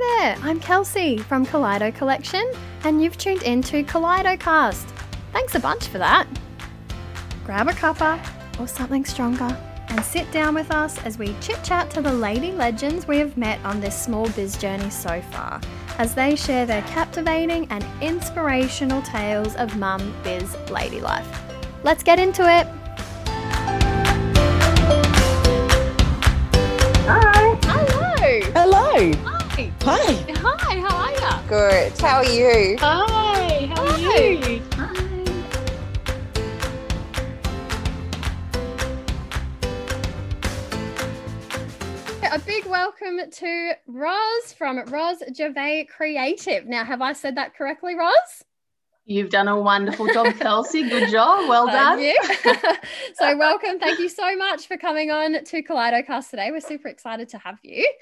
there, I'm Kelsey from Kaleido Collection, and you've tuned into Kaleidocast. Thanks a bunch for that. Grab a cuppa or something stronger and sit down with us as we chit chat to the lady legends we have met on this small biz journey so far, as they share their captivating and inspirational tales of mum biz lady life. Let's get into it. Hi. Hello. Hello. Hi. Hi. Hi. How are you? Good. How are you? Hi. How are you? Hi. A big welcome to Roz from Roz Gervais Creative. Now, have I said that correctly, Roz? You've done a wonderful job, Kelsey. Good job. Well done. Thank you. so, welcome. Thank you so much for coming on to Kaleidocast today. We're super excited to have you.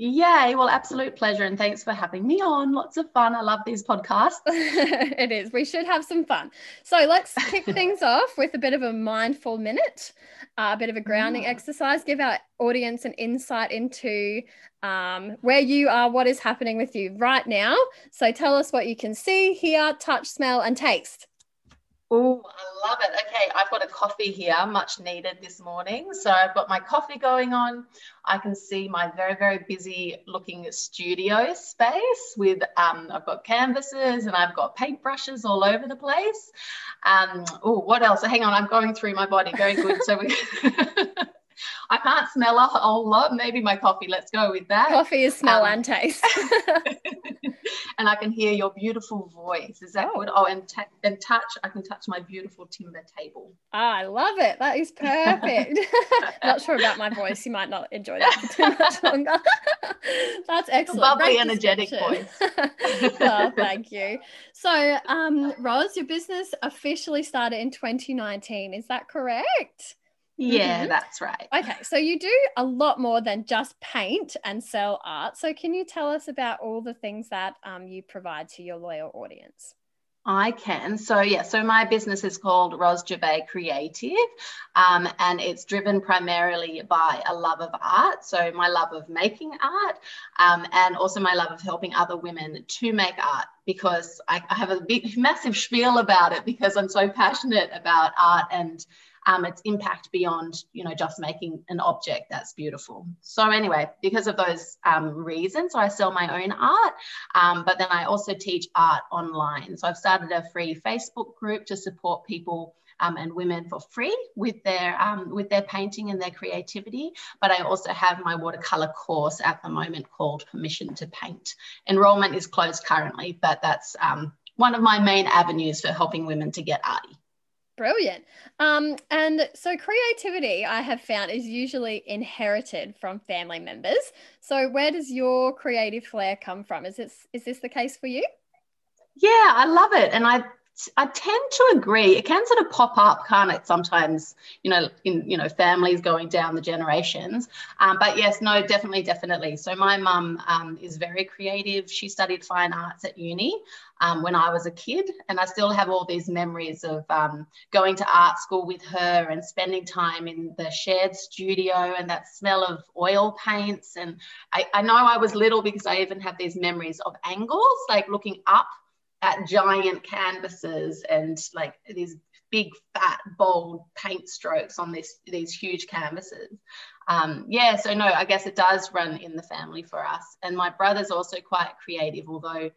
Yay. Well, absolute pleasure. And thanks for having me on. Lots of fun. I love these podcasts. it is. We should have some fun. So, let's kick things off with a bit of a mindful minute, uh, a bit of a grounding Ah. exercise, give our audience an insight into um, where you are, what is happening with you right now. So, tell us what you can see, hear, touch, smell, and taste. Oh, I love it. Okay, I've got a coffee here, much needed this morning. So I've got my coffee going on. I can see my very, very busy looking studio space with, um, I've got canvases and I've got paintbrushes all over the place. Um, oh, what else? Hang on, I'm going through my body. Very good. So we. I can't smell a whole lot. Maybe my coffee. Let's go with that. Coffee is smell Um, and taste. and I can hear your beautiful voice. Is that Oh. good? Oh, and, ta- and touch. I can touch my beautiful timber table. Ah, I love it. That is perfect. not sure about my voice. You might not enjoy that for too much longer. That's excellent. bubbly, Great energetic description. oh, thank you. So, um, Roz, your business officially started in 2019. Is that correct? Yeah, Mhm. that's right. Okay, so you do a lot more than just paint and sell art. So, can you tell us about all the things that um, you provide to your loyal audience? I can. So yeah, so my business is called Roz Gervais Creative, um, and it's driven primarily by a love of art. So my love of making art, um, and also my love of helping other women to make art. Because I, I have a big, massive spiel about it because I'm so passionate about art and um, its impact beyond, you know, just making an object that's beautiful. So anyway, because of those um, reasons, I sell my own art. Um, but then I also teach art online. So I've started a free Facebook group to support people um, and women for free with their um, with their painting and their creativity. But I also have my watercolor course at the moment called Permission to Paint. Enrollment is closed currently, but that's um, one of my main avenues for helping women to get arty. Brilliant. Um, and so creativity, I have found, is usually inherited from family members. So where does your creative flair come from? Is this is this the case for you? Yeah, I love it. And I I tend to agree. It can sort of pop up, can't it? Sometimes, you know, in you know, families going down the generations. Um, but yes, no, definitely, definitely. So my mum um, is very creative. She studied fine arts at uni um, when I was a kid, and I still have all these memories of um, going to art school with her and spending time in the shared studio and that smell of oil paints. And I, I know I was little because I even have these memories of angles, like looking up at giant canvases and like these big fat bold paint strokes on this these huge canvases um, yeah so no i guess it does run in the family for us and my brother's also quite creative although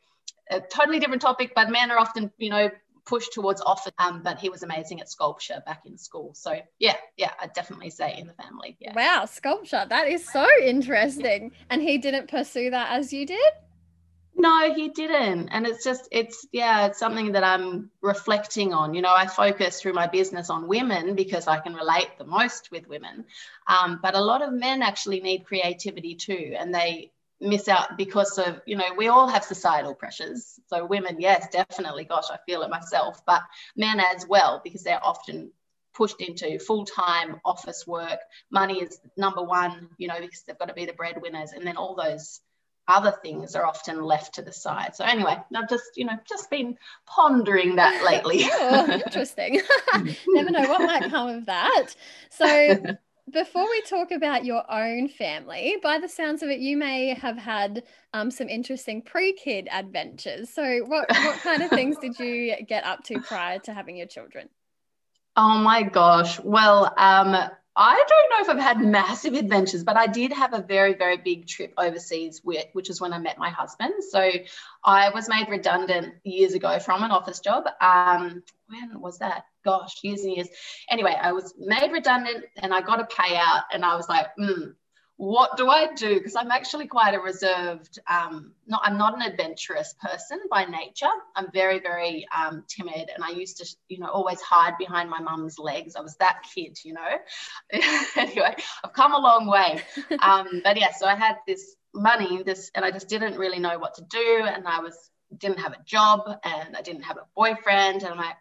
a totally different topic but men are often you know pushed towards office um, but he was amazing at sculpture back in school so yeah yeah i'd definitely say in the family yeah Wow, sculpture. That is so interesting. And he didn't pursue that as you did? No, he didn't. And it's just, it's, yeah, it's something that I'm reflecting on. You know, I focus through my business on women because I can relate the most with women. Um, but a lot of men actually need creativity too. And they miss out because of, you know, we all have societal pressures. So women, yes, definitely. Gosh, I feel it myself. But men as well, because they're often pushed into full-time office work money is number one you know because they've got to be the breadwinners and then all those other things are often left to the side. So anyway, I've just, you know, just been pondering that lately. oh, interesting. Never know what might come of that. So before we talk about your own family, by the sounds of it, you may have had um, some interesting pre-kid adventures. So, what what kind of things did you get up to prior to having your children? Oh my gosh. Well, um, I don't know if I've had massive adventures, but I did have a very, very big trip overseas, which is when I met my husband. So I was made redundant years ago from an office job. Um, when was that? Gosh, years and years. Anyway, I was made redundant and I got a payout, and I was like, mm, what do I do? Because I'm actually quite a reserved, um, not, I'm not an adventurous person by nature. I'm very, very um, timid. And I used to, you know, always hide behind my mum's legs. I was that kid, you know. anyway, I've come a long way. Um, but yeah, so I had this money, this, and I just didn't really know what to do. And I was, didn't have a job and I didn't have a boyfriend. And I'm like,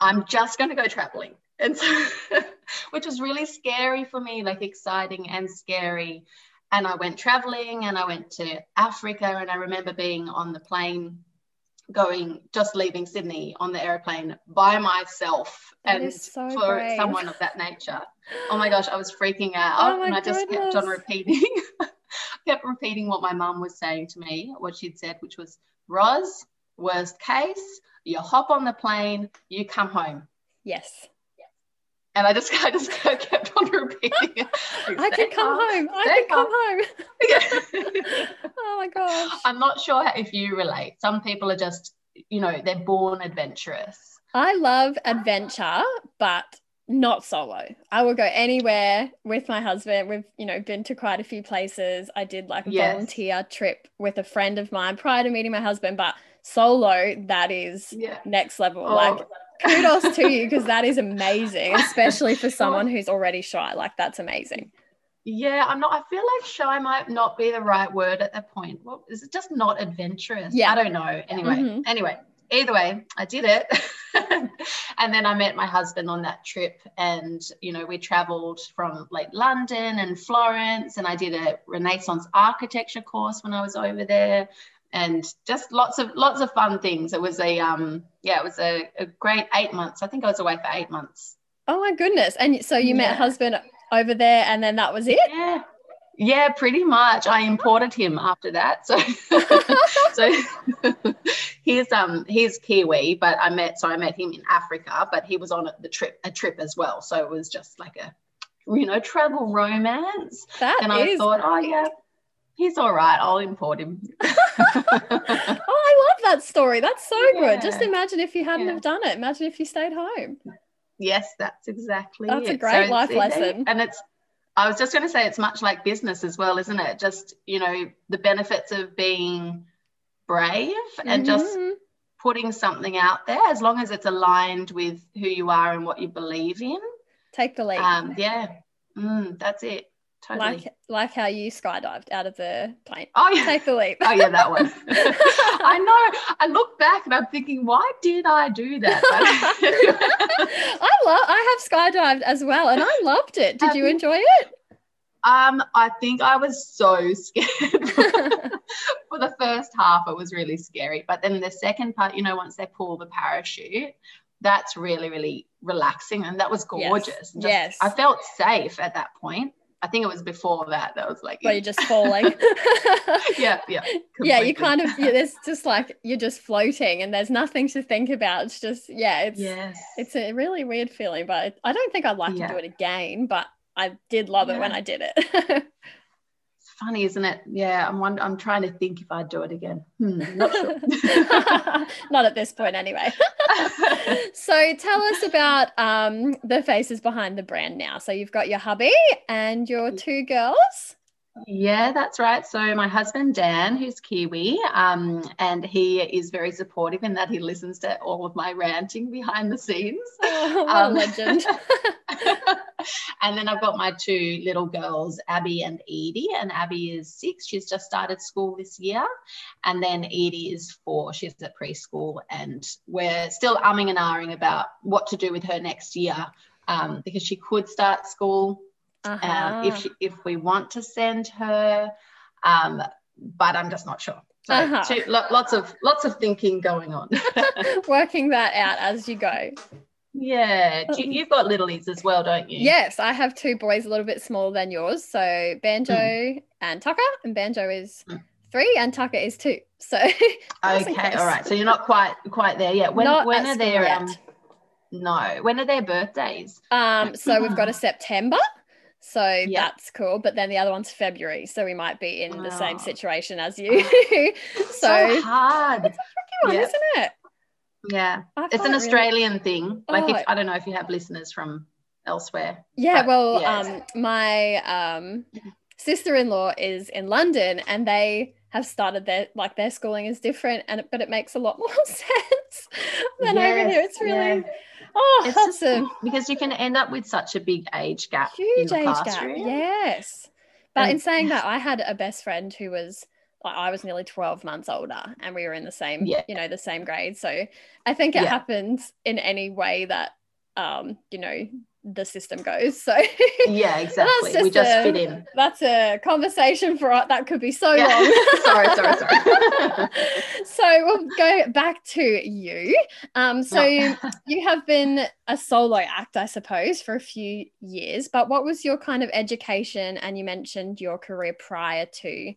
I'm just going to go traveling and so which was really scary for me like exciting and scary. And i went traveling and i went to africa and i remember being on the plane going just leaving sydney on the airplane by myself that and so for brave. someone of that nature. Oh my gosh i was freaking out. Oh and i just kept on repeating kept repeating what my mum was saying to me what she'd said which was Roz, worst case you hop on the plane you come home. Yes. And I just, I just kept on repeating it. Like, I can come home. I can come home. Oh my gosh. I'm not sure if you relate. Some people are just, you know, they're born adventurous. I love adventure, but not solo. I will go anywhere with my husband. We've, you know, been to quite a few places. I did like a Yes. volunteer trip with a friend of mine prior to meeting my husband, but solo, that is Yeah. next level. Oh. Like kudos to you because that is amazing, especially for someone who's already shy. Like that's amazing. Yeah, I'm not. I feel like shy might not be the right word at that point. Well, is it just not adventurous? Yeah. I don't know. Anyway, Mhm. anyway, either way, I did it. and then I met my husband on that trip, and you know, we traveled from like London and Florence, and I did a Renaissance architecture course when I was over there. And just lots of lots of fun things. It was a um yeah, it was a, a great eight months. I think I was away for eight months. Oh my goodness. And so you met husband over there and then that was it? Yeah. Yeah, pretty much. I imported him after that. So so he's um he's Kiwi, but I met so I met him in Africa, but he was on the trip a trip as well. So it was just like a you know, travel romance. That And I is- thought, oh yeah, he's all right. I'll import him. Oh, I love that story. That's so good. Just imagine if you hadn't Yeah. have done it. Imagine if you stayed home. Yes, that's exactly That's a great it's- life it- lesson. And it's I was just going to say it's much like business as well, isn't it? Just, you know, the benefits of being brave and just Mhm. putting something out there as long as it's aligned with who you are and what you believe in. take the leap. Um, yeah. Mm, that's it. Totally. like like how you skydived out of the plane. oh yeah. Take the leap. Oh yeah, that one. I know. I look back and I'm thinking, why did I do that? I love I have skydived as well and I loved it. Did Have you enjoy it? um, I think I was so scared. For the first half, it was really scary. But then the second part, you know, once they pull the parachute, that's really, really relaxing. And that was Yes. gorgeous. Just- Yes. I felt safe at that point. I think it was before that. That was like, Where you're just falling. yeah, yeah. yeah, you kind of yeah, there's just like you're just floating and there's nothing to think about. It's just yeah, it's Yes. it's a really weird feeling, but I don't think I'd like Yeah. to do it again, but I did love it when I did it. Funny, isn't it? Yeah, I'm wonder- I'm trying to think if I'd do it again. Hmm, not sure. Not at this point, anyway. so tell us about um, the faces behind the brand now. So you've got your hubby and your two girls. Yeah, that's right. So my husband Dan, who's Kiwi, um, and he is very supportive in that he listens to all of my ranting behind the scenes. Oh, Um, legend. and then I've got my two little girls, Abby and Edie. And Abby is six; she's just started school this year. And then Edie is four; she's at preschool, and we're still umming and ahhing about what to do with her next year um, because she could start school Uh-huh. um, if she, if we want to send her, um, but I'm just not sure. So Uh-huh. two, lo- lots of lots of thinking going on. Working that out as you go. Yeah, you, you've got littlies as well, don't you? Yes, I have two boys a little bit smaller than yours. So Banjo and Tucker, and Banjo is Mm. three and Tucker is two. So Okay, all right. So you're not quite quite there yet. When Not when are their um, no? When are their birthdays? Um, so we've got a September. So Yeah. that's cool. But then the other one's February. So we might be in the same Oh. situation as you. So, so hard. Come on, Yeah. isn't it? Yeah, it's an it really- Australian thing. Like, Oh. if I don't know if you have listeners from elsewhere. Yeah, But, well, yeah. um, my um, sister-in-law is in London, and they have started their like their schooling is different, and but it makes a lot more sense than over here. Yes, It's really yeah. Oh, It's that's just because you can end up with such a big age gap in huge age gap. Yes, but And- in saying that, I had a best friend who was like I was nearly twelve months older, and we were in the same Yeah. you know the same grade. So I think it Yeah. happens in any way that um, you know the system goes. So Yeah, exactly. We just just a- fit in. That's a conversation for that could be so Yeah. long. sorry, sorry, sorry. so we'll go back to you. Um, so No. you have been a solo act, I suppose, for a few years. But what was your kind of education? And you mentioned your career prior to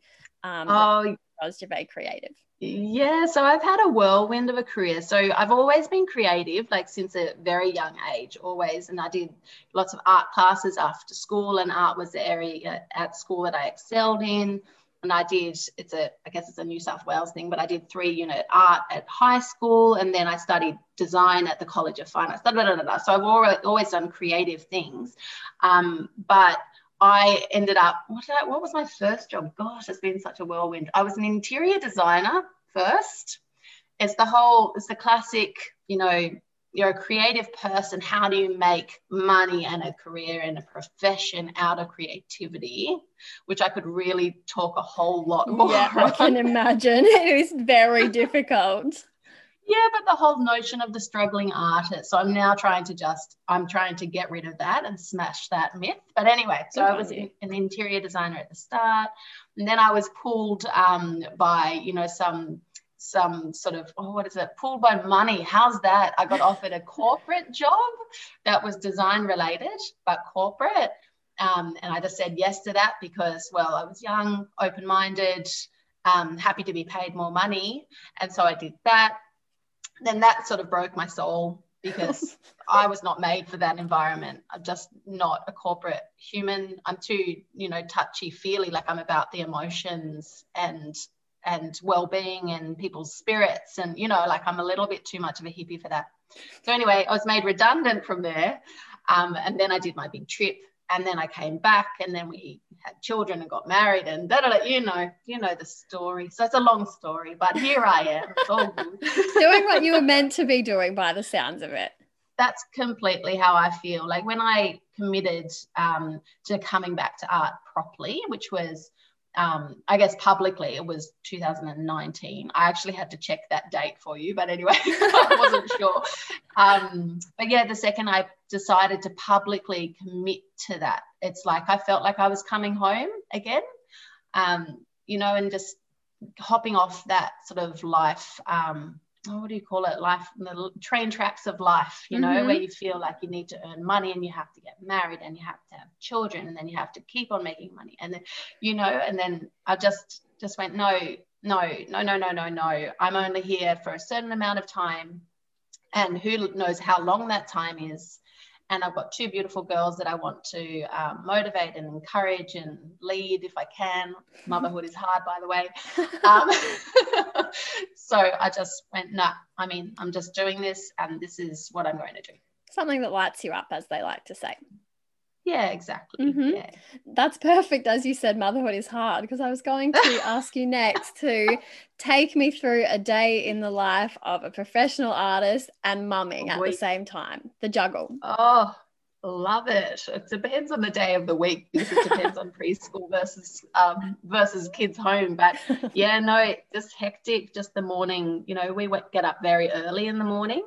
um, oh, was Gervais Creative. Yeah, so I've had a whirlwind of a career. So I've always been creative, like since a very young age, always. And I did lots of art classes after school, and art was the area at school that I excelled in. And I did, it's a, I guess it's a New South Wales thing, but I did three unit art at high school, and then I studied design at the College of Fine Arts. So I've always done creative things. Um, but I ended up, what, did I, what was my first job? Gosh, it's been such a whirlwind. I was an interior designer first. It's the whole, it's the classic, you know, you're a creative person. How do you make money and a career and a profession out of creativity? Which I could really talk a whole lot more. Yeah, I can imagine. It is very difficult. Yeah, but the whole notion of the struggling artist. So I'm now trying to just, I'm trying to get rid of that and smash that myth. But anyway, so I was an interior designer at the start, and then I was pulled um, by, you know, some some sort of oh what is it? Pulled by money. How's that? I got offered a corporate job that was design related but corporate. Um, and i just said yes to that because well i was young open-minded um, happy to be paid more money. And so i did that then that sort of broke my soul because I was not made for that environment. I'm just not a corporate human. I'm too, you know, touchy feely. Like I'm about the emotions and and well-being and people's spirits and you know like i'm a little bit too much of a hippie for that so anyway i was made redundant from there um, and then i did my big trip and then i came back and then we had children and got married and da, da, da, you know you know the story so it's a long story but here i am it's all good Doing what you were meant to be doing by the sounds of it. that's completely how I feel. Like when I committed um, to coming back to art properly, which was, um, I guess, publicly, it was 2019. I actually had to check that date for you, but anyway, I wasn't sure. Um, but yeah, the second I decided to publicly commit to that, it's like I felt like I was coming home again, um, you know, and just hopping off that sort of life. Um, oh, what do you call it? Life, the train tracks of life, you know, Mhm. where you feel like you need to earn money and you have to get married and you have to have children and then you have to keep on making money. And then, you know, and then I just, just went, no, no, no, no, no, no, no. I'm only here for a certain amount of time. And who knows how long that time is. And I've got two beautiful girls that I want to um, motivate and encourage and lead if I can. Motherhood is hard, by the way. Um, so I just went, no, I mean, I'm just doing this and this is what I'm going to do. Something that lights you up, as they like to say. Yeah, exactly. Mhm. Yeah. That's perfect. As you said, motherhood is hard because I was going to ask you next to take me through a day in the life of a professional artist and mumming at the same time, the juggle. Oh, love it. It depends on the day of the week because it depends on preschool versus um, versus kids home. But yeah, no, just hectic. Just the morning. You know, we get up very early in the morning.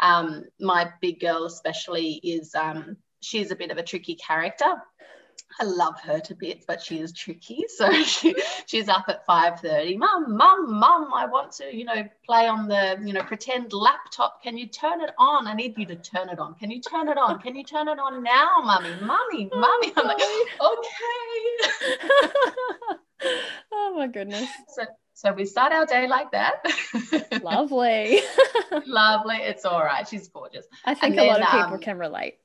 Um, my big girl, especially, is um, she's a bit of a tricky character. I love her to bits, but she is tricky. So she, she's up at 5:30. Mum, mum, mum, I want to, you know, play on the, you know, pretend laptop. Can you turn it on? I need you to turn it on. Can you turn it on? Can you turn it on now, mummy? Mummy, mummy. I'm like, okay. oh my goodness. So so we start our day like that. Lovely. Lovely. It's all right. She's gorgeous. I think a lot of people um, can relate.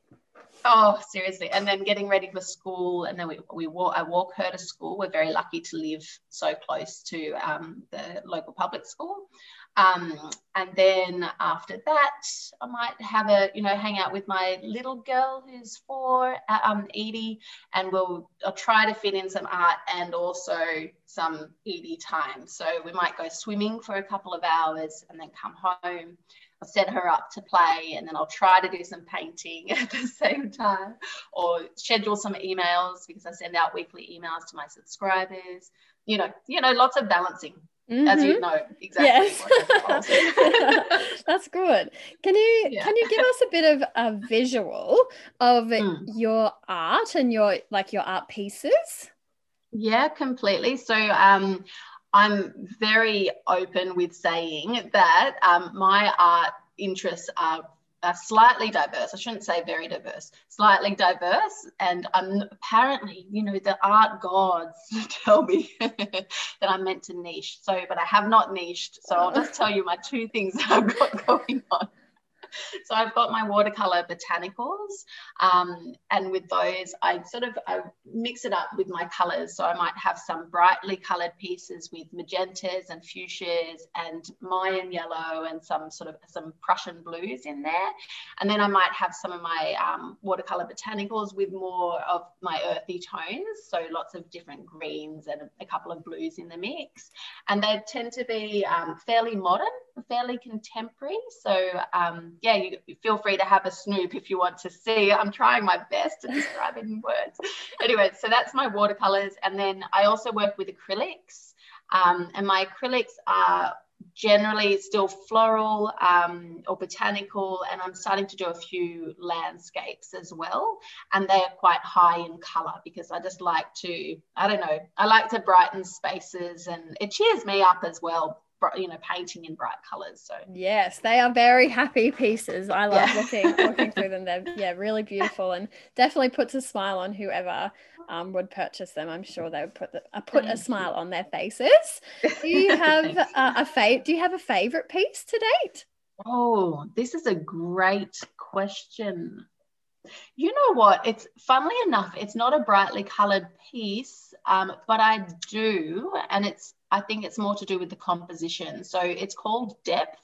Oh, seriously. And then getting ready for school. And then we, we walk, I walk her to school. We're very lucky to live so close to um, the local public school. Um, and then after that, I might have a, you know, hang out with my little girl who's four, uh, um, Edie, and we'll I'll try to fit in some art and also some Edie time. So we might go swimming for a couple of hours and then come home. I'll set her up to play and then I'll try to do some painting at the same time or schedule some emails because I send out weekly emails to my subscribers. You know, you know, lots of balancing mm-hmm. as you mm-hmm. know exactly. Yes. That's good. Can you yeah. can you give us a bit of a visual of mm. your art and your like your art pieces? Yeah, completely. So um I'm very open with saying that um, my art interests are are slightly diverse. I shouldn't say very diverse, slightly diverse. And I'm apparently, you know, the art gods tell me that I'm meant to niche. So, but I have not niched. So I'll just tell you my two things that I've got going on so I've got my watercolor botanicals, um, and with those, I sort of I mix it up with my colors. So I might have some brightly colored pieces with magentas and fuchsias and Mayan yellow and some sort of some Prussian blues in there, and then I might have some of my um, watercolor botanicals with more of my earthy tones. So lots of different greens and a couple of blues in the mix, and they tend to be um, fairly modern, fairly contemporary. So um, yeah, you feel free to have a snoop if you want to see. I'm trying my best to describe it in words. Anyway, so that's my watercolors. And then I also work with acrylics. Um, and my acrylics are generally still floral um, or botanical, and I'm starting to do a few landscapes as well. And they're quite high in color because I just like to, I don't know, I like to brighten spaces and it cheers me up as well you know painting in bright colors so. Yes they are very happy pieces. I love yeah. looking looking through them. They're yeah really beautiful and definitely puts a smile on whoever um, would purchase them. I'm sure they would put the, uh, put a smile on their faces. Do you have uh, a favorite do you have a favorite piece to date? Oh this is a great question. You know what? It's funnily enough, it's not a brightly colored piece, um, but I do, and it's I think it's more to do with the composition. So it's called Depth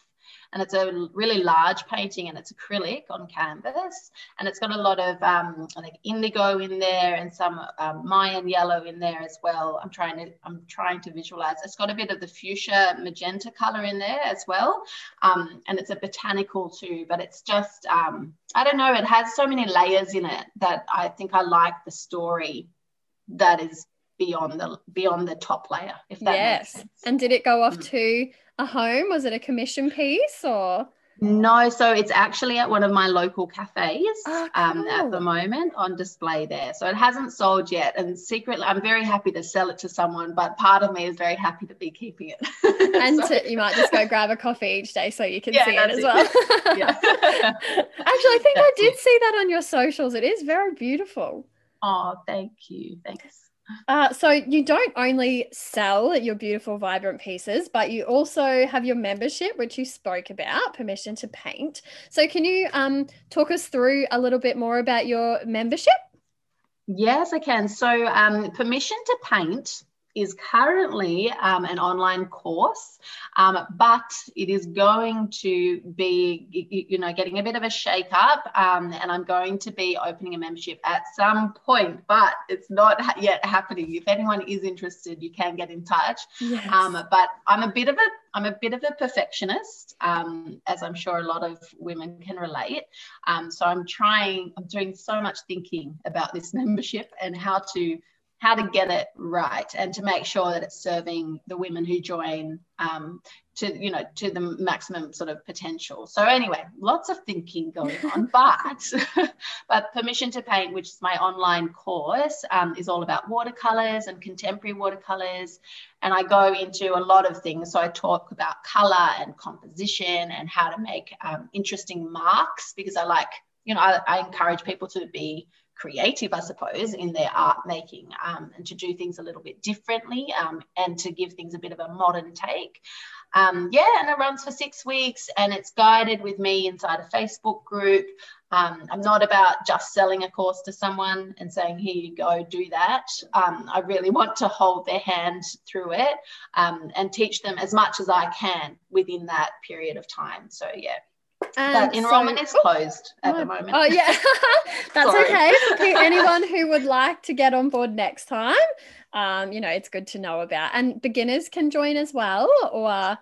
and it's a really large painting and it's acrylic on canvas and it's got a lot of um, like indigo in there and some um, Mayan yellow in there as well. I'm trying to I'm trying to visualize. It's got a bit of the fuchsia magenta color in there as well, um, and it's a botanical too. But it's just um, I don't know. It has so many layers in it that I think I like the story that is beyond the beyond the top layer if that yes and did it go off mm. to a home was it a commission piece or no, so it's actually at one of my local cafes oh, cool. um, at the moment on display there. So it hasn't sold yet. And secretly, I'm very happy to sell it to someone, but part of me is very happy to be keeping it. and so, to, you might just go grab a coffee each day so you can yeah, see it as it. well. Actually, I think that's I did it. see that on your socials. It is very beautiful. Oh, thank you. Thanks. Uh, so you don't only sell your beautiful, vibrant pieces, but you also have your membership, which you spoke about, permission to paint. So can you um, talk us through a little bit more about your membership? Yes, I can. So um, permission to paint is currently um, an online course, um, but it is going to be, you know, getting a bit of a shake up. Um, and I'm going to be opening a membership at some point, but it's not yet happening. If anyone is interested, you can get in touch. Yes. Um, but I'm a bit of a I'm a bit of a perfectionist, um, as I'm sure a lot of women can relate. Um, so I'm trying, I'm doing so much thinking about this membership and how to how to get it right and to make sure that it's serving the women who join um, to you know to the maximum sort of potential. So anyway lots of thinking going on but but permission to paint which is my online course um, is all about watercolors and contemporary watercolors. And i go into a lot of things. So i talk about color and composition and how to make um, interesting marks because i like you know I, I encourage people to be creative, I suppose, in their art making um, and to do things a little bit differently um, and to give things a bit of a modern take. Um, yeah, and it runs for six weeks and it's guided with me inside a Facebook group. Um, I'm not about just selling a course to someone and saying, here you go, do that. Um, I really want to hold their hand through it um, and teach them as much as I can within that period of time. So, yeah. And but enrollment so, is closed at oh, the moment. Oh yeah, that's Sorry. okay. Anyone who would like to get on board next time, um, you know, it's good to know about. And beginners can join as well, or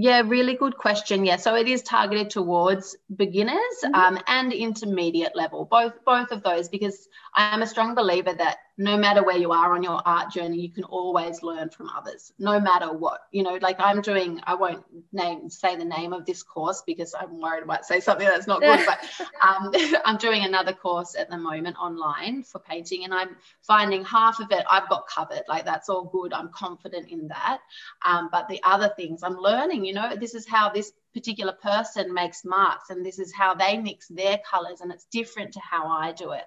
yeah, really good question. Yeah, so it is targeted towards beginners mm-hmm. um, and intermediate level, both both of those, because I am a strong believer that no matter where you are on your art journey, you can always learn from others, no matter what. You know, like I'm doing, I won't name say the name of this course because I'm worried I might say something that's not good, but um, I'm doing another course at the moment online for painting, and I'm finding half of it I've got covered. Like that's all good. I'm confident in that. Um, but the other things I'm learning, you know, this is how this particular person makes marks and this is how they mix their colors and it's different to how I do it.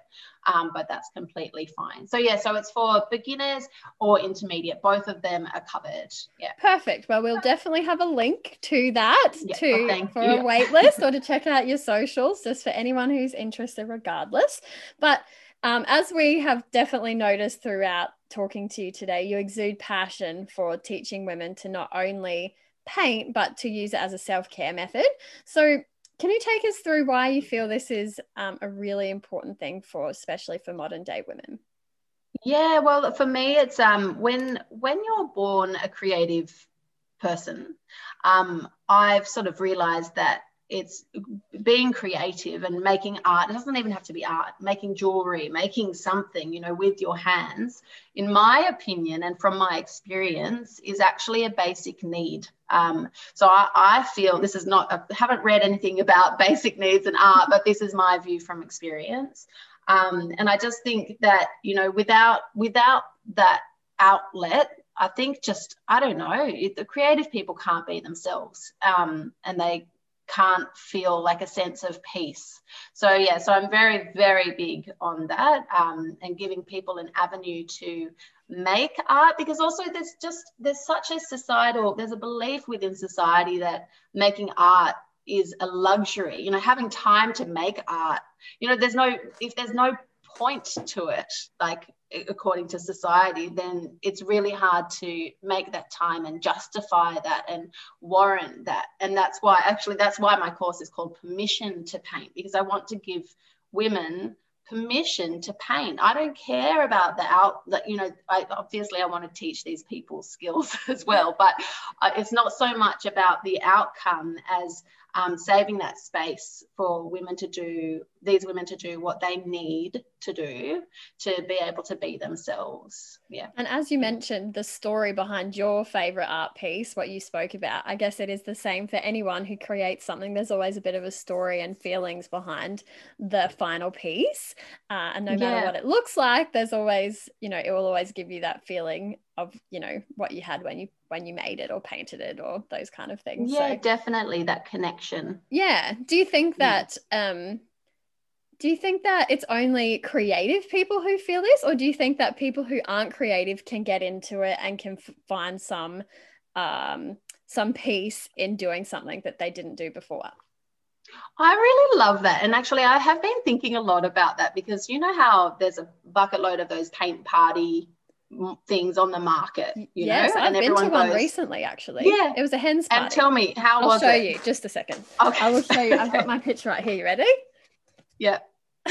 Um, but that's completely fine. So yeah so it's for beginners or intermediate. Both of them are covered. Yeah. Perfect. Well we'll definitely have a link to that yeah, to oh, for you. a wait list or to check out your socials just for anyone who's interested regardless. But um, as we have definitely noticed throughout talking to you today, you exude passion for teaching women to not only paint, but to use it as a self care method. So, can you take us through why you feel this is um, a really important thing for, especially for modern day women? Yeah, well, for me, it's um, when when you're born a creative person, um, I've sort of realised that it's being creative and making art. It doesn't even have to be art. Making jewelry making something you know with your hands in my opinion and from my experience is actually a basic need. Um, so I, I, feel this is not i haven't read anything about basic needs and art but this is my view from experience. Um, and i just think that you know without without that outlet I think just I don't know. The creative people can't be themselves, um, and they can't feel like a sense of peace. So yeah, so I'm very very big on that um, and giving people an avenue to make art because also there's just there's such a societal there's a belief within society that making art is a luxury you know having time to make art you know there's no if there's no point to it like according to society, then it's really hard to make that time and justify that and warrant that. And that's why, actually, that's why my course is called Permission to Paint, because I want to give women permission to paint. I don't care about the out that you know. I, obviously, I want to teach these people skills as well, but uh, it's not so much about the outcome as um, saving that space for women to do these women to do what they need to do to be able to be themselves. Yeah. And as you mentioned the story behind your favorite art piece what you spoke about i guess it is the same for anyone who creates something. There's always a bit of a story and feelings behind the final piece. Uh, and no matter yeah. what it looks like there's always you know it will always give you that feeling of you know what you had when you when you made it or painted it or those kind of things yeah so, definitely that connection. Yeah. Do you think that um do you think that it's only creative people who feel this or do you think that people who aren't creative can get into it and can f- find some um some peace in doing something that they didn't do before? I really love that. And actually, I have been thinking a lot about that because you know how there's a bucket load of those paint party things on the market. You yes, know? I've been to one recently. Actually, yeah, it was a hens party. And tell me how I'll was show it? you just a second. Okay, I will show you. I've got my picture right here. You ready? Yeah.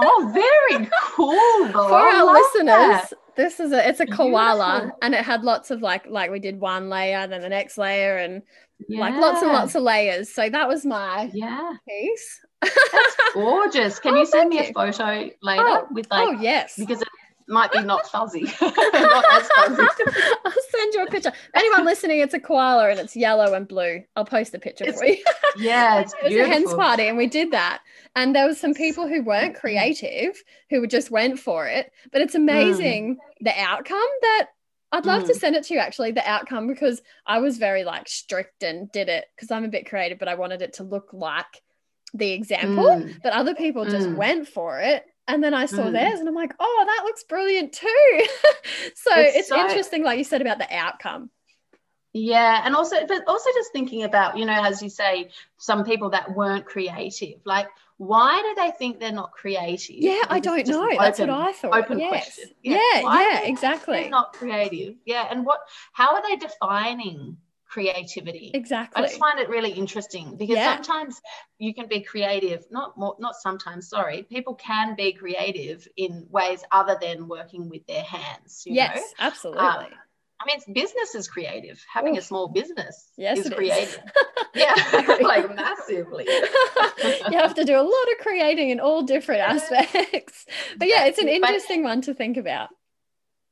oh, very cool. Though. For I our listeners, that. this is a it's a koala, Beautiful. and it had lots of like like we did one layer, then the next layer, and yeah. like lots and lots of layers. So that was my yeah piece. That's gorgeous. Can oh, you send me a photo later oh, with oh, like? Oh yes. Because it might be not fuzzy, not as fuzzy. I'll send you a picture. Anyone listening, it's a koala and it's yellow and blue. I'll post a picture It's for you. Yeah, it's it was a hens party and we did that. And there was some people who weren't creative who just went for it. But it's amazing the outcome that I'd love to Mm. send it to you actually, the outcome, because I was very like strict and did it because I'm a bit creative, but I wanted it to look like the example. Mm. But other people just Mm. went for it. And then I saw Mm. theirs and I'm like, oh, that looks brilliant too. so It's it's, so- interesting, like you said about the outcome. Yeah, and also, but also just thinking about, you know, as you say, some people that weren't creative. Like, why do they think they're not creative? Yeah, I don't know. an That's what open- I thought. open yes. question. Yeah, Yeah, yeah, why do they think exactly. They're not creative. Yeah, and what? How are they defining creativity? Exactly. I just find it really interesting because Yeah. sometimes you can be creative, not more, not sometimes, sorry, people can be creative in ways other than working with their hands. You yes, Know? absolutely. Um, I mean, business is creative. Having a small business Yes, is it is. creative. yeah, like massively. you have to do a lot of creating in all different aspects. But yeah, it's an Exactly. But- interesting one to think about.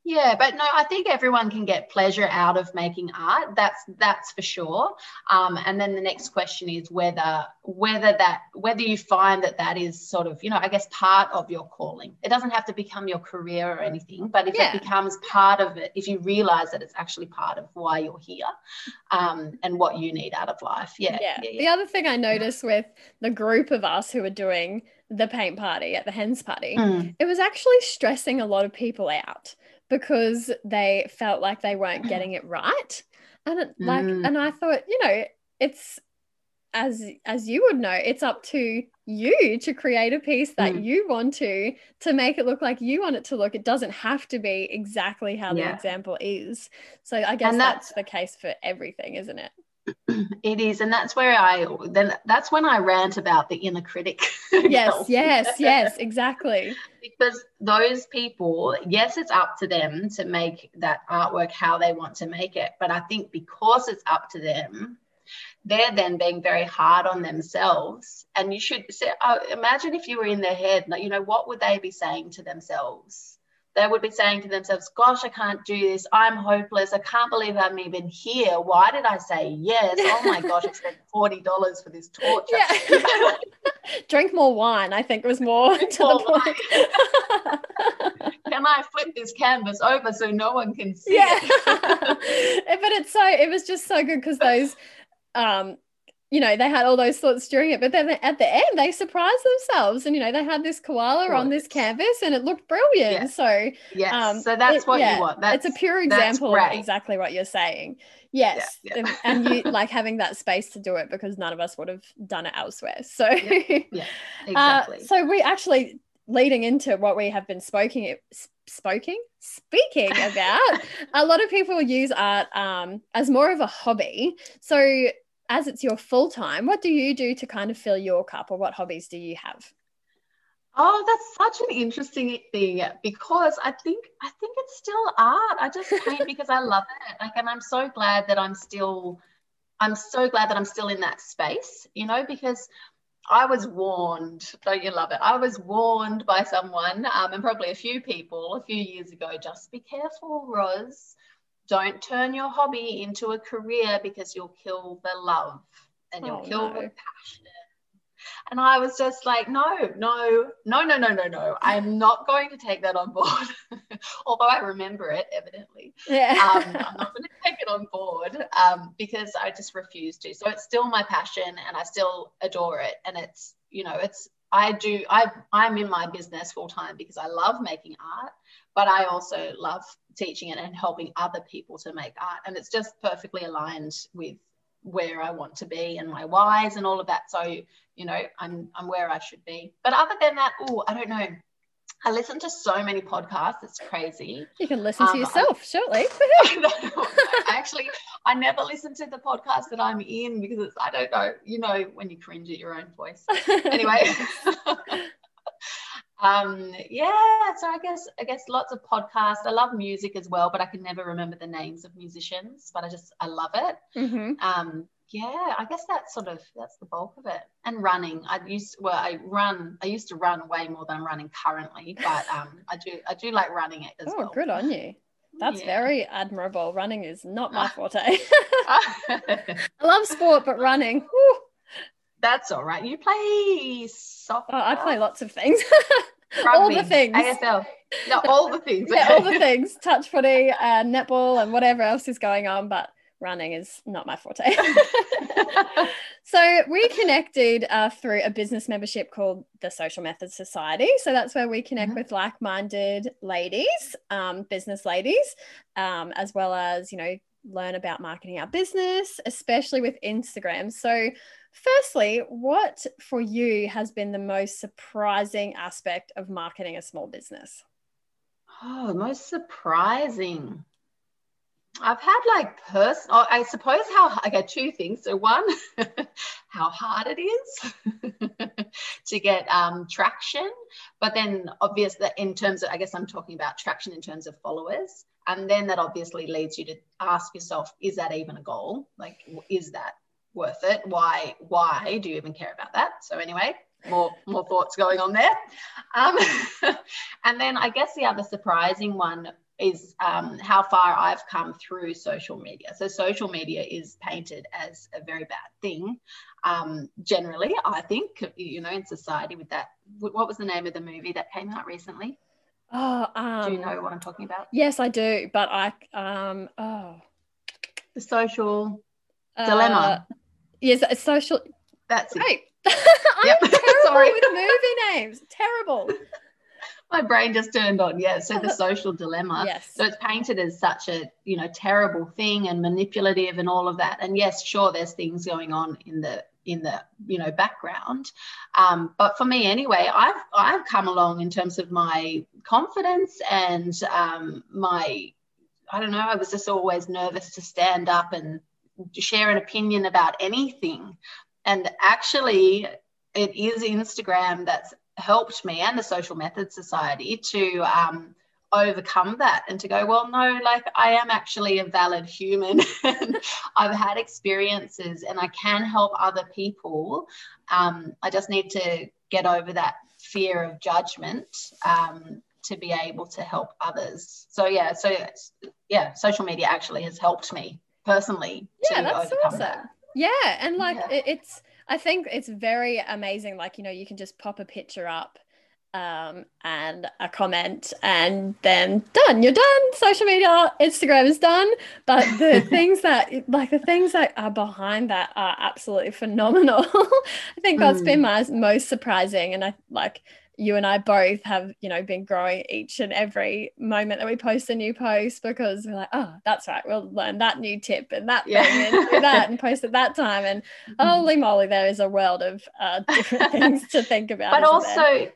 Yeah, but no, I think everyone can get pleasure out of making art. That's that's for sure. Um, and then the next question is whether whether that whether you find that that is sort of you know I guess part of your calling. It doesn't have to become your career or anything, but if Yeah. it becomes part of it, if you realize that it's actually part of why you're here, um, and what you need out of life. Yeah, Yeah. yeah, The other thing I noticed with the group of us who were doing the paint party at the hens party, Mm, it was actually stressing a lot of people out because they felt like they weren't getting it right. And it, like Mm. and i thought you know it's as as you would know it's up to you to create a piece that Mm. you want to to make it look like you want it to look. It doesn't have to be exactly how the example is. So i guess that's that's- the case for everything isn't it It is, and that's where I then that's when I rant about the inner critic. yes yes yes exactly because those people, yes, it's up to them to make that artwork how they want to make it. But I think because it's up to them, they're then being very hard on themselves. And you should say, oh, uh, imagine if you were in their head, you know, what would they be saying to themselves? They would be saying to themselves, Gosh, I can't do this. I'm hopeless. I can't believe I'm even here. Why did I say yes? Oh my gosh, I spent $40 for this torture. yeah drink more wine i think was more to more the point Can I flip this canvas over so no one can see yeah it? but it's so it was just so good because those um you know they had all those thoughts during it but then at the end they surprised themselves and you know they had this koala on this canvas and it looked brilliant Yeah. so Yes. um so that's it- what yeah, you want. That's it's a pure example of exactly what you're saying yes yeah. And, and you like having that space to do it because none of us would have done it elsewhere so Yeah, Uh, exactly. so we actually leading into what we have been spoking spoking speaking about a lot of people use art um, as more of a hobby so as it's your full time what do you do to kind of fill your cup or what hobbies do you have oh, that's such an interesting thing because I think I think it's still art. I just paint because I love it. Like, and I'm so glad that I'm still I'm so glad that I'm still in that space, you know, because I was warned, don't you love it? I was warned by someone, um, and probably a few people a few years ago, just be careful, Roz. Don't turn your hobby into a career because you'll kill the love and you'll Oh, kill no. the passion. And I was just like, no, no, no, no, no, no, no. I'm not going to take that on board. Although I remember it, evidently yeah um, I'm not going to take it on board um, because I just refuse to. So it's still my passion, and I still adore it. And it's you know, it's I do I I'm in my business full time because I love making art, but I also love teaching it and helping other people to make art, and it's just perfectly aligned with where I want to be and my whys and all of that. So you know, I'm I'm where I should be. But other than that, oh, I don't know. I listen to so many podcasts. It's crazy. you can listen um, to yourself shortly I know. I actually, I never listen to the podcast that I'm in because it's, I don't know, you know, when you cringe at your own voice. Anyway, um, yeah, so I guess I guess lots of podcasts. I love music as well, but I can never remember the names of musicians. But I just I love it. Mm-hmm. Um, yeah, I guess that's sort of that's the bulk of it. And running, I used well, I run. I used to run way more than I'm running currently, but um, I do I do like running it as Oh, well. good on you. That's Yeah. very admirable. Running is not my forte. I love sport, but running. that's all right. You play soccer. Oh, I play lots of things. all the things. ASL. No, all the things. yeah, all the things. Touch footy and netball and whatever else is going on, but running is not my forte. so we connected uh, through a business membership called the Social Methods Society. So that's where we connect Mhm. with like-minded ladies, um, business ladies, um, as well as you know learn about marketing our business, especially with Instagram. So. Firstly, what for you has been the most surprising aspect of marketing a small business? Oh, most surprising. I've had like person. Oh, I suppose how I get two things. So one, how hard it is to get um, traction, but then obvious that in terms of, I guess I'm talking about traction in terms of followers, and then that obviously leads you to ask yourself, is that even a goal? Like, is that worth it? Why? Why do you even care about that? So anyway, more more thoughts going on there. Um, and then I guess the other surprising one is um, how far I've come through social media. So social media is painted as a very bad thing. Um, generally, I think you know in society with that. What was the name of the movie that came out recently? Oh, um, Do you know what I'm talking about? Yes, I do, but I um oh The social uh, Dilemma. Yes, it's social. That's it. Right. I'm terrible Sorry. with movie names. Terrible. My brain just turned on. Yeah. So the social dilemma. yes. So it's painted as such a you know terrible thing and manipulative and all of that. And yes, sure, there's things going on in the in the you know background. Um, but for me anyway, I've I've come along in terms of my confidence and um, my I don't know. I was just always nervous to stand up and share an opinion about anything. And actually, it is Instagram that's helped me and the Social Methods Society to um, overcome that and to go, well, no, like I am actually a valid human I've had experiences and I can help other people. Um, I just need to get over that fear of judgment um, to be able to help others. So, yeah, so yeah, social media actually has helped me personally Yeah, to that's awesome. that. Yeah, and like Yeah. it's I think it's very amazing. Like, you know, you can just pop a picture up um, and a comment and then done. You're done. Social media, Instagram is done. But the things that like the things that are behind that are absolutely phenomenal. I think that's been my most surprising. And I like you and I both have, you know, been growing each and every moment that we post a new post because we're like, oh, that's right, we'll learn that new tip and that Yeah. thing and do that and post at that time. And holy moly, there is a world of uh, different things to think about. but isn't there? also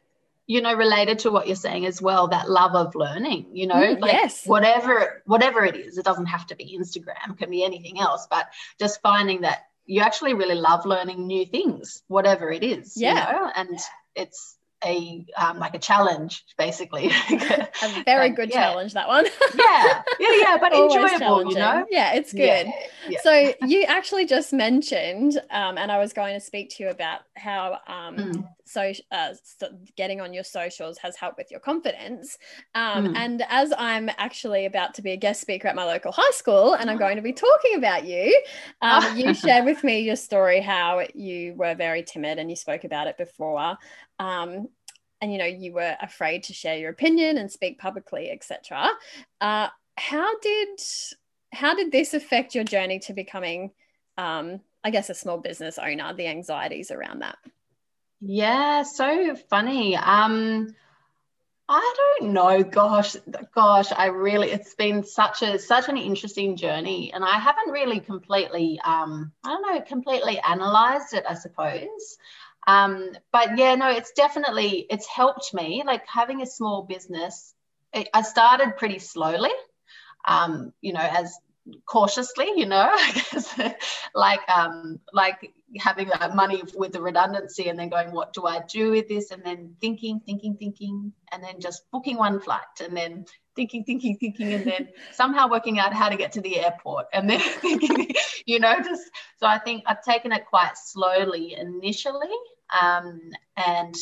you know related to what you're saying as well that love of learning you know Mm, like yes. whatever whatever it is it doesn't have to be instagram can be anything else but just finding that you actually really love learning new things whatever it is Yeah. you know and it's a um, like a challenge basically a very good yeah. challenge, that one. yeah yeah yeah but enjoyable you know Yeah, it's good. Yeah, yeah. So you actually just mentioned, um, and I was going to speak to you about how um, Mm. So, uh, so getting on your socials has helped with your confidence. Um, Mm. And as I'm actually about to be a guest speaker at my local high school, and I'm going to be talking about you, um, you shared with me your story how you were very timid, and you spoke about it before. Um, and you know you were afraid to share your opinion and speak publicly, etc. Uh, how did how did this affect your journey to becoming, um, I guess, a small business owner? The anxieties around that. Yeah, so funny. Um, I don't know. Gosh, gosh, I really, it's been such a such an interesting journey, and I haven't really completely, um, I don't know, completely analyzed it. I suppose. Um, but yeah, no, it's definitely it's helped me. Like having a small business, it, I started pretty slowly. Um, you know, as cautiously, you know, like um, like having that money with the redundancy and then going, what do I do with this? And then thinking, thinking, thinking, and then just booking one flight and then thinking, thinking, thinking, and then somehow working out how to get to the airport and then thinking, you know, just so I think I've taken it quite slowly initially. Um, and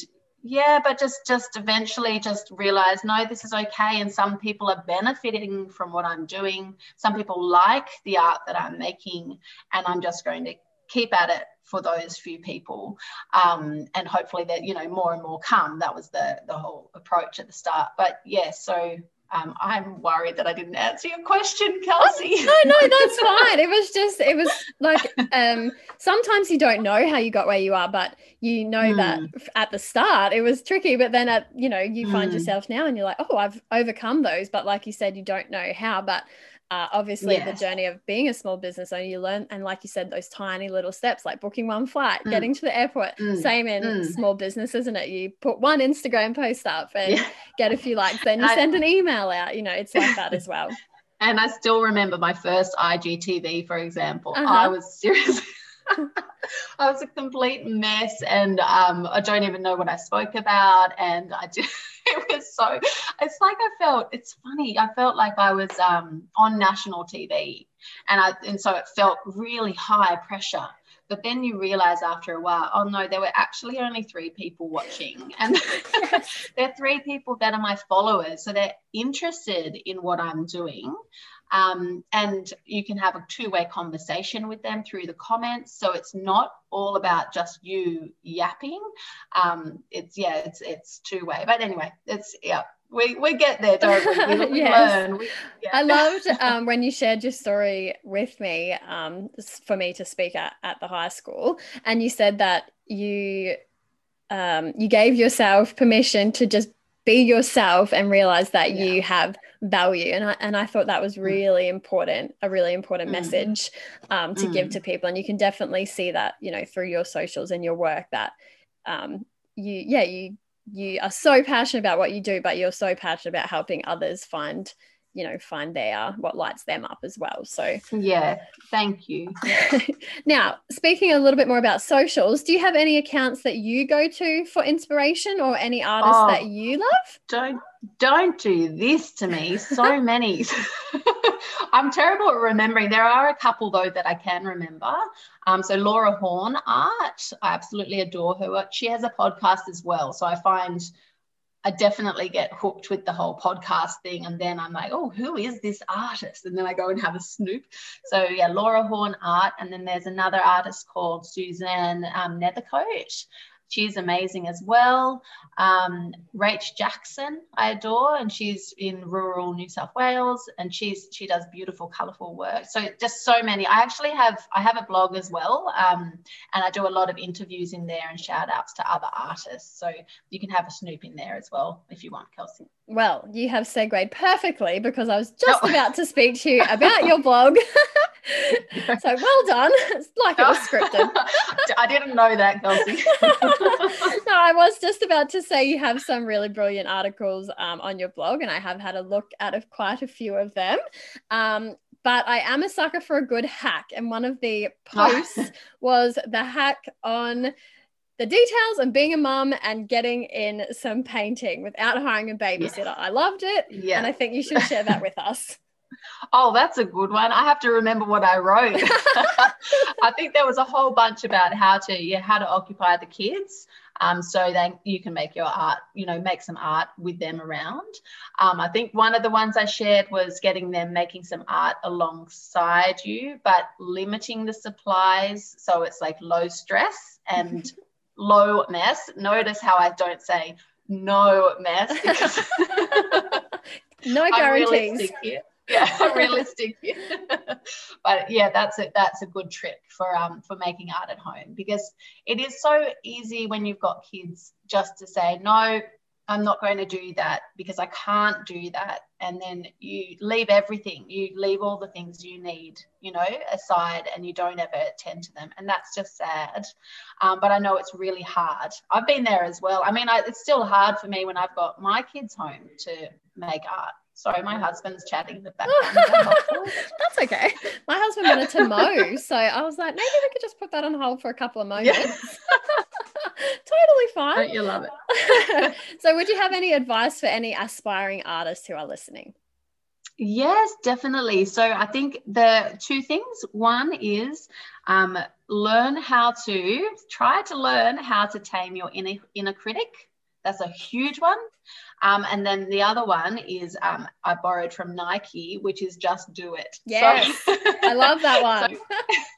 yeah but just just eventually just realize no this is okay and some people are benefiting from what i'm doing some people like the art that i'm making and i'm just going to keep at it for those few people um, and hopefully that you know more and more come that was the the whole approach at the start but yeah so um, I'm worried that I didn't answer your question, Kelsey. Oh, no, no, that's fine. It was just, it was like, um, sometimes you don't know how you got where you are, but you know mm. that at the start it was tricky. But then at, you know, you find mm. yourself now and you're like, oh, I've overcome those. But like you said, you don't know how. But uh, obviously the journey of being a small business owner you learn and like you said those tiny little steps like booking one flight mm. getting to the airport mm. same in mm. small business isn't it you put one instagram post up and yeah. get a few likes then you I, send an email out you know it's like that as well and i still remember my first igtv for example uh-huh. i was seriously I was a complete mess, and um, I don't even know what I spoke about. And I did, it was so. It's like I felt. It's funny. I felt like I was um, on national TV, and I and so it felt really high pressure. But then you realize after a while, oh no, there were actually only three people watching. And they're three people that are my followers. So they're interested in what I'm doing. Um, and you can have a two-way conversation with them through the comments so it's not all about just you yapping um, it's yeah it's it's two-way but anyway it's yeah we, we get there, don't we? We, we yes. learn. We, yeah. I loved um, when you shared your story with me um, for me to speak at, at the high school, and you said that you um, you gave yourself permission to just be yourself and realize that yeah. you have value and I, and I thought that was mm. really important a really important mm. message um, to mm. give to people and you can definitely see that you know through your socials and your work that um, you yeah you you are so passionate about what you do but you're so passionate about helping others find you know find their what lights them up as well. So yeah thank you. Now speaking a little bit more about socials do you have any accounts that you go to for inspiration or any artists oh, that you love? don't don't do this to me. So many. I'm terrible at remembering. There are a couple though that i can remember. Um, so laura horn art i absolutely adore her she has a podcast as well. So i find I definitely get hooked with the whole podcast thing. And then I'm like, oh, who is this artist? And then I go and have a snoop. So, yeah, Laura Horn Art. And then there's another artist called Suzanne um, Nethercoat. She's amazing as well. Um, Rach Jackson, I adore, and she's in rural New South Wales, and she's she does beautiful, colourful work. So just so many. I actually have I have a blog as well, um, and I do a lot of interviews in there and shout outs to other artists. So you can have a snoop in there as well if you want, Kelsey. Well, you have segued perfectly because I was just oh. about to speak to you about your blog. so well done. It's like it was scripted. I didn't know that, Kelsey. no, I was just about to say you have some really brilliant articles um, on your blog, and I have had a look at a, quite a few of them. Um, but I am a sucker for a good hack, and one of the posts was the hack on the details and being a mum and getting in some painting without hiring a babysitter. Yeah. I loved it. Yeah. And I think you should share that with us. Oh, that's a good one. I have to remember what I wrote. I think there was a whole bunch about how to yeah, how to occupy the kids. Um, so then you can make your art, you know, make some art with them around. Um, I think one of the ones I shared was getting them making some art alongside you, but limiting the supplies so it's like low stress and low mess. Notice how I don't say no mess because no guarantees. yeah, realistic. but yeah, that's a that's a good trick for um for making art at home because it is so easy when you've got kids just to say no, I'm not going to do that because I can't do that. And then you leave everything, you leave all the things you need, you know, aside and you don't ever attend to them. And that's just sad. Um, but I know it's really hard. I've been there as well. I mean, I, it's still hard for me when I've got my kids home to make art. Sorry, my husband's chatting in the background. Is that helpful? That's okay. My husband wanted to mow, so I was like, maybe we could just put that on hold for a couple of moments. Yeah. totally fine. Don't you love it? so, would you have any advice for any aspiring artists who are listening? Yes, definitely. So I think the two things one is um, learn how to try to learn how to tame your inner, inner critic. That's a huge one. Um, and then the other one is um, I borrowed from Nike, which is just do it. Yes, So- I love that one.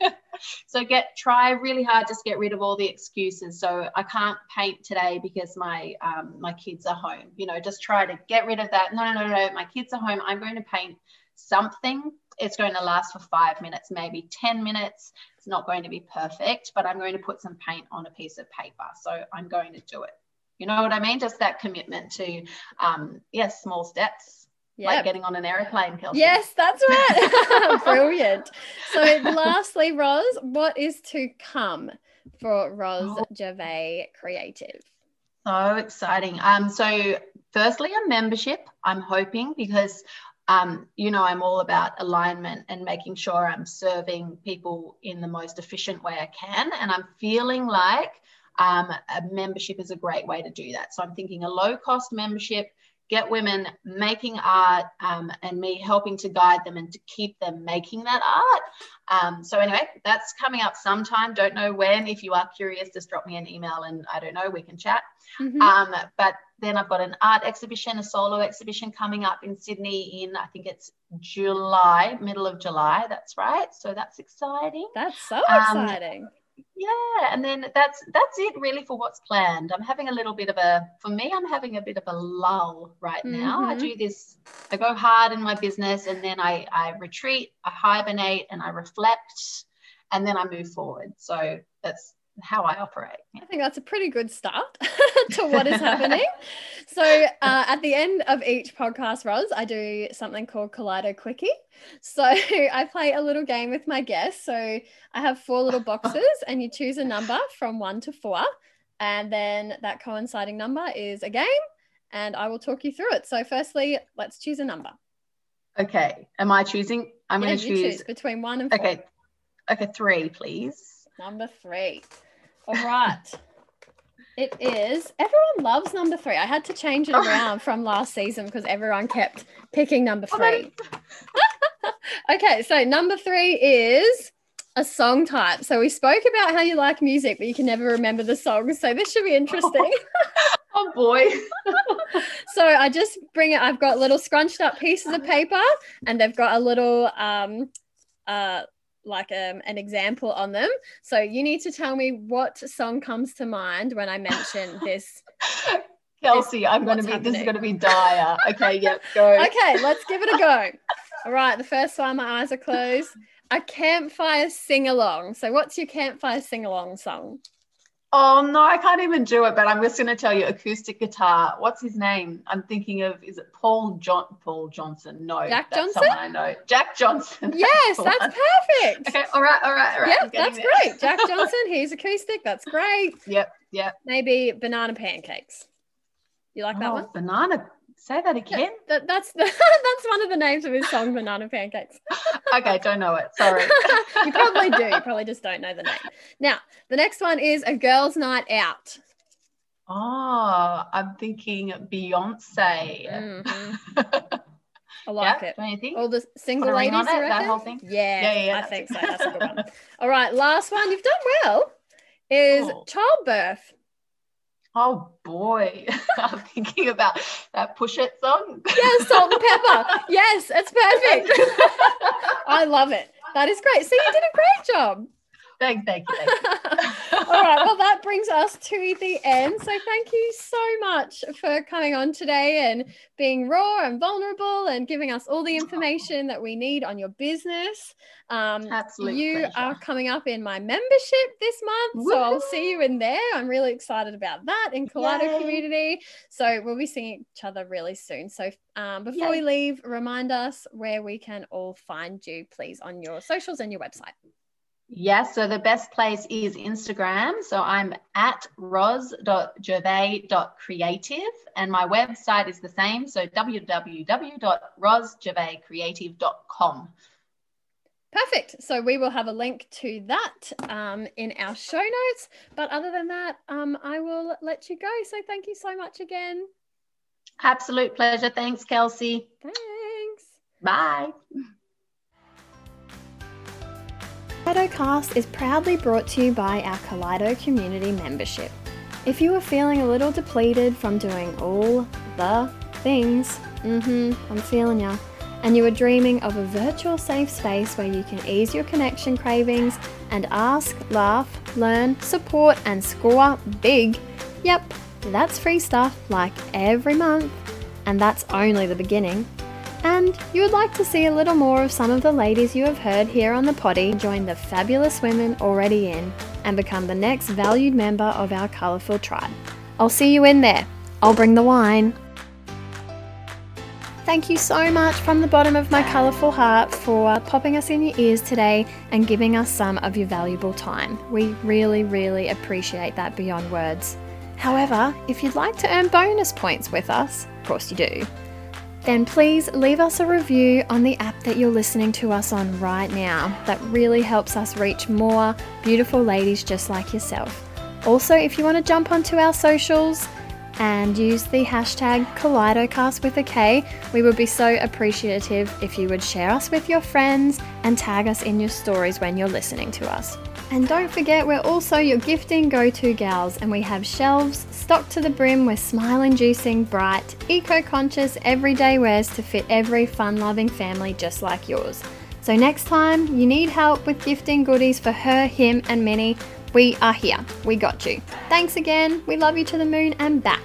so, so get try really hard just get rid of all the excuses. So i can't paint today because my um, my kids are home. You know just try to get rid of that. No no no no my kids are home. I'm going to paint something. It's going to last for five minutes maybe 10 minutes. It's not going to be perfect but i'm going to put some paint on a piece of paper. So i'm going to do it you know what i mean just that commitment to um yes small steps Yeah. like getting on an aeroplane Kelsey. Yes, that's right. Brilliant. So, lastly, Roz, what is to come for Roz Oh. Gervais Creative? So exciting. Um, so firstly, a membership, I'm hoping because um, you know, I'm all about alignment and making sure I'm serving people in the most efficient way I can. And I'm feeling like um, a membership is a great way to do that. So I'm thinking a low cost membership, get women making art um, and me helping to guide them and to keep them making that art. Um, so anyway, that's coming up sometime. Don't know when. If you are curious, just drop me an email and I don't know, we can chat. Mhm. Um, but then I've got an art exhibition, a solo exhibition coming up in Sydney in I think it's July, middle of July. That's right. So that's exciting. that's so um, exciting. Yeah, and then that's that's it really for what's planned. I'm having a little bit of a for me, I'm having a bit of a lull right now. I Mhm. do this, I go hard in my business and then I I retreat, I hibernate and I reflect and then I move forward. So that's how I operate. I think that's a pretty good start to what is happening. So, uh, at the end of each podcast, Roz, I do something called Kaleido Quickie. So, I play a little game with my guests. So, I have four little boxes, and you choose a number from one to four. And then that coinciding number is a game, and I will talk you through it. So, firstly, let's choose a number. Okay. Am I choosing? I'm Yeah, going to choose. choose between one and four. Okay. Okay, three, please. Number three. All right. It is. Everyone loves number three. I had to change it around from last season because everyone kept picking number Oh, three. okay, so number three is a song type. So we spoke about how you like music, but you can never remember the songs. So this should be interesting. Oh boy. so I just bring it. I've got little scrunched up pieces of paper, and they've got a little um, uh, like um, an example on them. So you need to tell me what song comes to mind when I mention this. Kelsey, I'm going to be, this is going to be dire. Okay, yep, go. Okay, let's give it a go. All right, the first one, my eyes are closed. A campfire sing along. So, what's your campfire sing along song? Oh no, I can't even do it, but I'm just going to tell you acoustic guitar. What's his name? I'm thinking of, is it Paul John Paul Johnson? No, Jack that's Johnson? I know. Jack Johnson. Yes, that's one. perfect. Okay, all right, all right, all right. Yep, that's there. great. Jack Johnson, he's acoustic. That's great. Yep, yep. Maybe banana pancakes. You like that oh, one? banana. Say that again. That, that's the, that's one of the names of his song, Banana Pancakes. okay, don't know it. Sorry. you probably do. You probably just don't know the name. Now, the next one is a girls' night out. Oh, I'm thinking Beyonce. Mhm. I like yeah, it. don't you think? All the single Put a ring ladies, it, that whole thing? Yeah, Yeah, yeah, I think it. so. That's a good one. All right, last one. You've done well. Is Cool. childbirth. Oh boy, I'm thinking about that push it song. Yes, Salt-N-Pepa. Yes, it's perfect. I love it. That is great. So you did a great job. Thank, thank you, thank you. All right. Well, that brings us to the end. So thank you so much for coming on today and being raw and vulnerable and giving us all the information that we need on your business. Um, Absolute you pleasure. are coming up in my membership this month, so I'll see you in there. I'm really excited about that in Kaleido Yay. community. So we'll be seeing each other really soon. So um, before Yay. we leave, remind us where we can all find you, please, on your socials and your website. Yes, so the best place is Instagram. So I'm at roz.gervais.creative and my website is the same. So www.rozgervaiscreative.com. Perfect. So we will have a link to that um, in our show notes. But other than that, um, I will let you go. So thank you so much again. Absolute pleasure. Thanks, Kelsey. Thanks. Bye. KaleidoCast is proudly brought to you by our Kaleido community membership. If you are feeling a little depleted from doing all the things, mm-hmm, I'm feeling ya, and you are dreaming of a virtual safe space where you can ease your connection cravings and ask, laugh, learn, support, and score big, yep, that's free stuff like every month, and that's only the beginning. And you would like to see a little more of some of the ladies you have heard here on the potty join the fabulous women already in and become the next valued member of our colourful tribe. I'll see you in there. I'll bring the wine. Thank you so much from the bottom of my colourful heart for popping us in your ears today and giving us some of your valuable time. We really, really appreciate that beyond words. However, if you'd like to earn bonus points with us, of course you do, then please leave us a review on the app that you're listening to us on right now. That really helps us reach more beautiful ladies just like yourself. Also, if you want to jump onto our socials and use the hashtag KaleidoCast with a K, we would be so appreciative if you would share us with your friends and tag us in your stories when you're listening to us. And don't forget, we're also your gifting go to gals, and we have shelves stocked to the brim with smile inducing, bright, eco conscious, everyday wears to fit every fun loving family just like yours. So, next time you need help with gifting goodies for her, him, and Minnie, we are here. We got you. Thanks again. We love you to the moon and back.